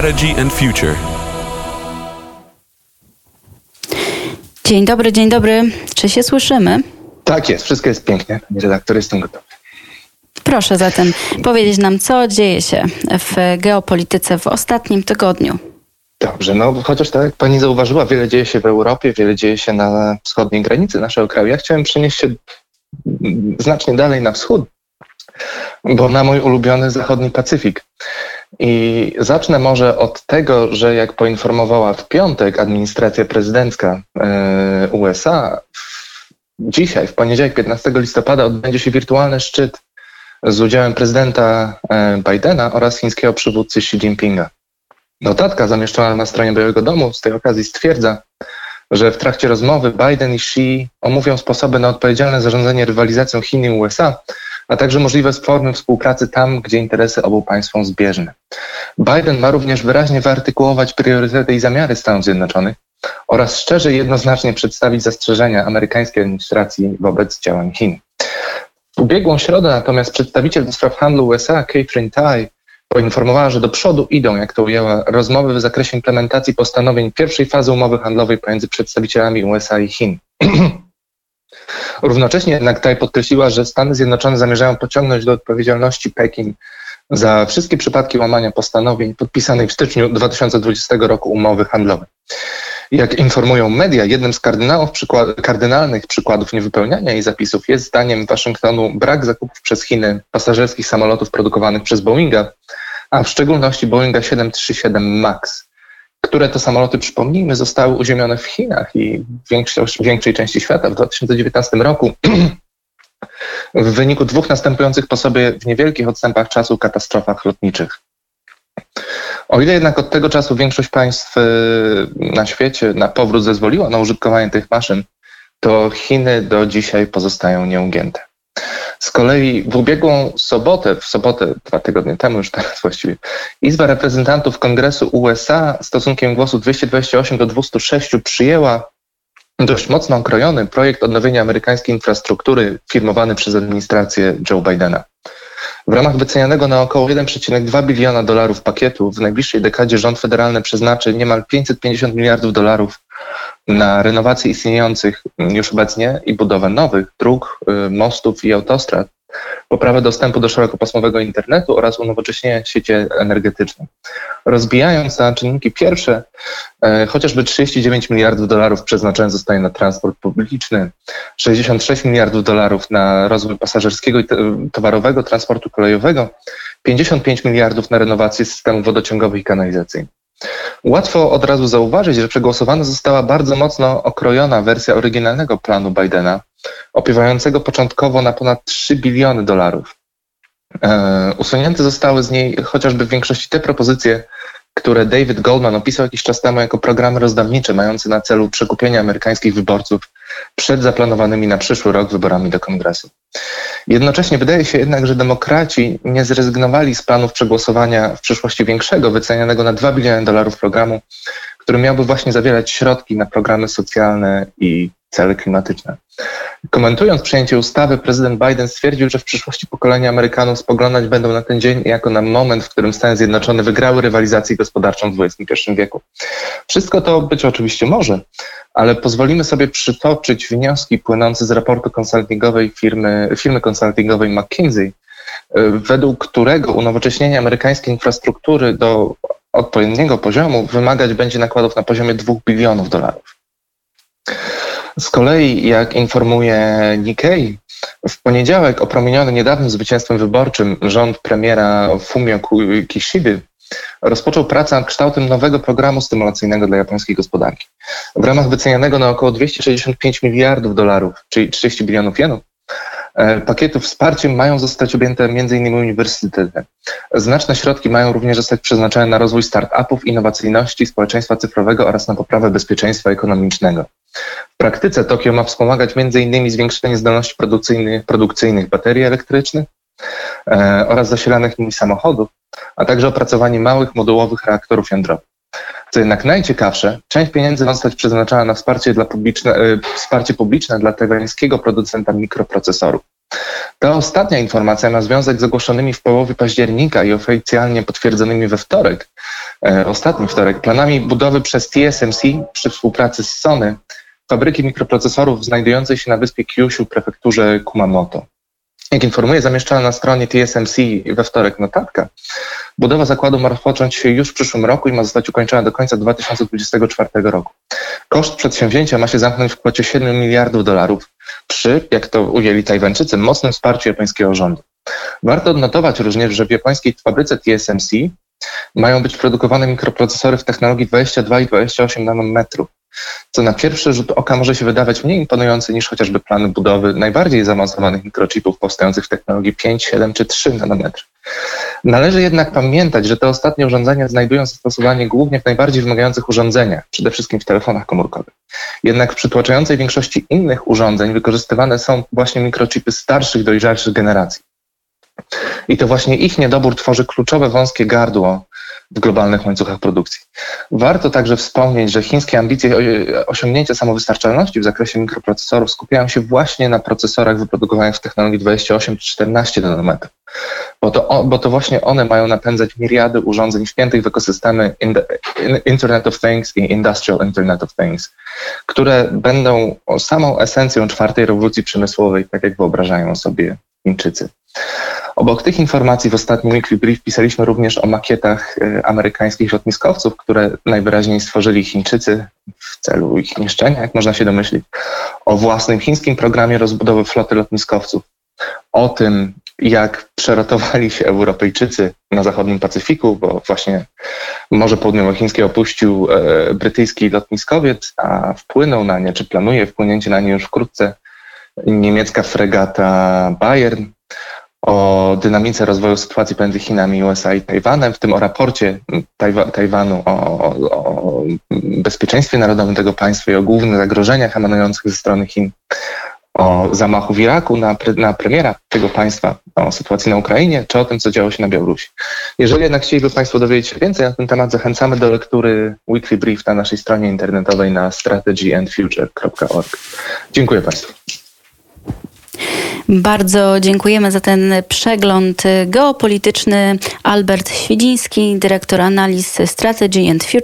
Strategy and Future. Dzień dobry, dzień dobry. Czy się słyszymy? Tak jest, wszystko jest pięknie. Pani redaktor, jestem gotowy. Proszę zatem powiedzieć nam, co dzieje się w geopolityce w ostatnim tygodniu. Dobrze, no chociaż tak jak pani zauważyła, wiele dzieje się w Europie, wiele dzieje się na wschodniej granicy naszego kraju. Ja chciałem przenieść się znacznie dalej na wschód, bo na mój ulubiony zachodni Pacyfik. I zacznę może od tego, że jak poinformowała w piątek administracja prezydencka e, USA, dzisiaj, w poniedziałek 15 listopada odbędzie się wirtualny szczyt z udziałem prezydenta e, Bidena oraz chińskiego przywódcy Xi Jinpinga. Notatka zamieszczona na stronie Białego Domu z tej okazji stwierdza, że w trakcie rozmowy Biden i Xi omówią sposoby na odpowiedzialne zarządzanie rywalizacją Chin i USA, a także możliwe formy współpracy tam, gdzie interesy obu państw są zbieżne. Biden ma również wyraźnie wyartykułować priorytety i zamiary Stanów Zjednoczonych oraz szczerze i jednoznacznie przedstawić zastrzeżenia amerykańskiej administracji wobec działań Chin. W ubiegłą środę natomiast przedstawiciel do spraw handlu USA, Catherine Tai, poinformowała, że do przodu idą, jak to ujęła, rozmowy w zakresie implementacji postanowień pierwszej fazy umowy handlowej pomiędzy przedstawicielami USA i Chin. Równocześnie jednak Tai podkreśliła, że Stany Zjednoczone zamierzają pociągnąć do odpowiedzialności Pekin za wszystkie przypadki łamania postanowień podpisanej w styczniu 2020 roku umowy handlowej. Jak informują media, jednym z przykład, kardynalnych przykładów niewypełniania jej zapisów jest zdaniem Waszyngtonu brak zakupów przez Chiny pasażerskich samolotów produkowanych przez Boeinga, a w szczególności Boeinga 737 MAX, które to samoloty, przypomnijmy, zostały uziemione w Chinach i w większej części świata w 2019 roku w wyniku dwóch następujących po sobie w niewielkich odstępach czasu katastrofach lotniczych. O ile jednak od tego czasu większość państw y, na świecie na powrót zezwoliła na użytkowanie tych maszyn, to Chiny do dzisiaj pozostają nieugięte. Z kolei w ubiegłą sobotę, w sobotę dwa tygodnie temu już teraz właściwie, Izba Reprezentantów Kongresu USA stosunkiem głosów 228 do 206 przyjęła dość mocno okrojony projekt odnowienia amerykańskiej infrastruktury firmowany przez administrację Joe Bidena. W ramach wycenianego na około 1,2 biliona dolarów pakietu w najbliższej dekadzie rząd federalny przeznaczy niemal 550 miliardów dolarów na renowację istniejących już obecnie i budowę nowych dróg, y, mostów i autostrad poprawę dostępu do szerokopasmowego internetu oraz unowocześnienie sieci energetycznych. Rozbijając na czynniki pierwsze, e, chociażby 39 miliardów dolarów przeznaczone zostaje na transport publiczny, 66 miliardów dolarów na rozwój pasażerskiego i towarowego transportu kolejowego, 55 miliardów na renowację systemów wodociągowych i kanalizacyjnych. Łatwo od razu zauważyć, że przegłosowana została bardzo mocno okrojona wersja oryginalnego planu Bidena, opiewającego początkowo na ponad 3 biliony dolarów. E, usunięte zostały z niej chociażby w większości te propozycje, które David Goldman opisał jakiś czas temu jako programy rozdawnicze mające na celu przekupienie amerykańskich wyborców przed zaplanowanymi na przyszły rok wyborami do kongresu. Jednocześnie wydaje się jednak, że demokraci nie zrezygnowali z planów przegłosowania w przyszłości większego, wycenianego na 2 biliony dolarów programu, który miałby właśnie zawierać środki na programy socjalne i cele klimatyczne. Komentując przyjęcie ustawy, prezydent Biden stwierdził, że w przyszłości pokolenia Amerykanów spoglądać będą na ten dzień jako na moment, w którym Stany Zjednoczone wygrały rywalizację gospodarczą w XXI wieku. Wszystko to być oczywiście może, ale pozwolimy sobie przytoczyć wnioski płynące z raportu konsultingowej firmy, firmy konsultingowej McKinsey, według którego unowocześnienie amerykańskiej infrastruktury do odpowiedniego poziomu wymagać będzie nakładów na poziomie 2 bilionów dolarów. Z kolei, jak informuje Nikkei, w poniedziałek opromieniony niedawnym zwycięstwem wyborczym rząd premiera Fumio Kishiby rozpoczął pracę nad kształtem nowego programu stymulacyjnego dla japońskiej gospodarki. W ramach wycenianego na około 265 miliardów dolarów, czyli 30 bilionów jenów, pakietu wsparciem mają zostać objęte m.in. uniwersytety. Znaczne środki mają również zostać przeznaczone na rozwój start-upów, innowacyjności, społeczeństwa cyfrowego oraz na poprawę bezpieczeństwa ekonomicznego. W praktyce Tokio ma wspomagać m.in. zwiększenie zdolności produkcyjnych, produkcyjnych baterii elektrycznych e, oraz zasilanych nimi samochodów, a także opracowanie małych modułowych reaktorów jądrowych. Co jednak najciekawsze, część pieniędzy ma zostać przeznaczona na wsparcie, dla publiczne, e, wsparcie publiczne dla taiwańskiego producenta mikroprocesorów. Ta ostatnia informacja ma związek z ogłoszonymi w połowie października i oficjalnie potwierdzonymi we wtorek, e, ostatni wtorek, planami budowy przez TSMC przy współpracy z Sony fabryki mikroprocesorów znajdującej się na wyspie Kyushu w prefekturze Kumamoto. Jak informuje zamieszczona na stronie TSMC we wtorek notatka, budowa zakładu ma rozpocząć się już w przyszłym roku i ma zostać ukończona do końca 2024 roku. Koszt przedsięwzięcia ma się zamknąć w kwocie 7 miliardów dolarów przy, jak to ujęli Tajwańczycy, mocnym wsparciu japońskiego rządu. Warto odnotować również, że w japońskiej fabryce TSMC mają być produkowane mikroprocesory w technologii 22 i 28 nanometrów, co na pierwszy rzut oka może się wydawać mniej imponujące niż chociażby plany budowy najbardziej zaawansowanych mikrochipów powstających w technologii 5, 7 czy 3 nanometry. Należy jednak pamiętać, że te ostatnie urządzenia znajdują zastosowanie głównie w najbardziej wymagających urządzeniach, przede wszystkim w telefonach komórkowych. Jednak w przytłaczającej większości innych urządzeń wykorzystywane są właśnie mikrochipy starszych, dojrzalszych generacji. I to właśnie ich niedobór tworzy kluczowe wąskie gardło w globalnych łańcuchach produkcji. Warto także wspomnieć, że chińskie ambicje osiągnięcia samowystarczalności w zakresie mikroprocesorów skupiają się właśnie na procesorach wyprodukowanych w technologii 28 14 nanometrów, bo to, bo to właśnie one mają napędzać miriady urządzeń wpiętych w ekosystemy Internet of Things i Industrial Internet of Things, które będą samą esencją czwartej rewolucji przemysłowej, tak jak wyobrażają sobie Chińczycy. Obok tych informacji w ostatnim Weekly Brief pisaliśmy również o makietach e, amerykańskich lotniskowców, które najwyraźniej stworzyli Chińczycy w celu ich niszczenia, jak można się domyślić, o własnym chińskim programie rozbudowy floty lotniskowców, o tym, jak przerotowali się Europejczycy na zachodnim Pacyfiku, bo właśnie Morze Południowochińskie opuścił e, brytyjski lotniskowiec, a wpłynął na nie, czy planuje wpłynięcie na nie już wkrótce niemiecka fregata Bayern, o dynamice rozwoju sytuacji pomiędzy Chinami, USA i Tajwanem, w tym o raporcie Tajwa Tajwanu o, o, bezpieczeństwie narodowym tego państwa i o głównych zagrożeniach emanujących ze strony Chin, o zamachu w Iraku na, pre, na premiera tego państwa, o sytuacji na Ukrainie, czy o tym, co działo się na Białorusi. Jeżeli jednak chcieliby Państwo dowiedzieć się więcej na ten temat, zachęcamy do lektury Weekly Brief na naszej stronie internetowej na strategyandfuture.org. Dziękuję Państwu. Bardzo dziękujemy za ten przegląd geopolityczny. Albert Świdziński, dyrektor analiz Strategy and Future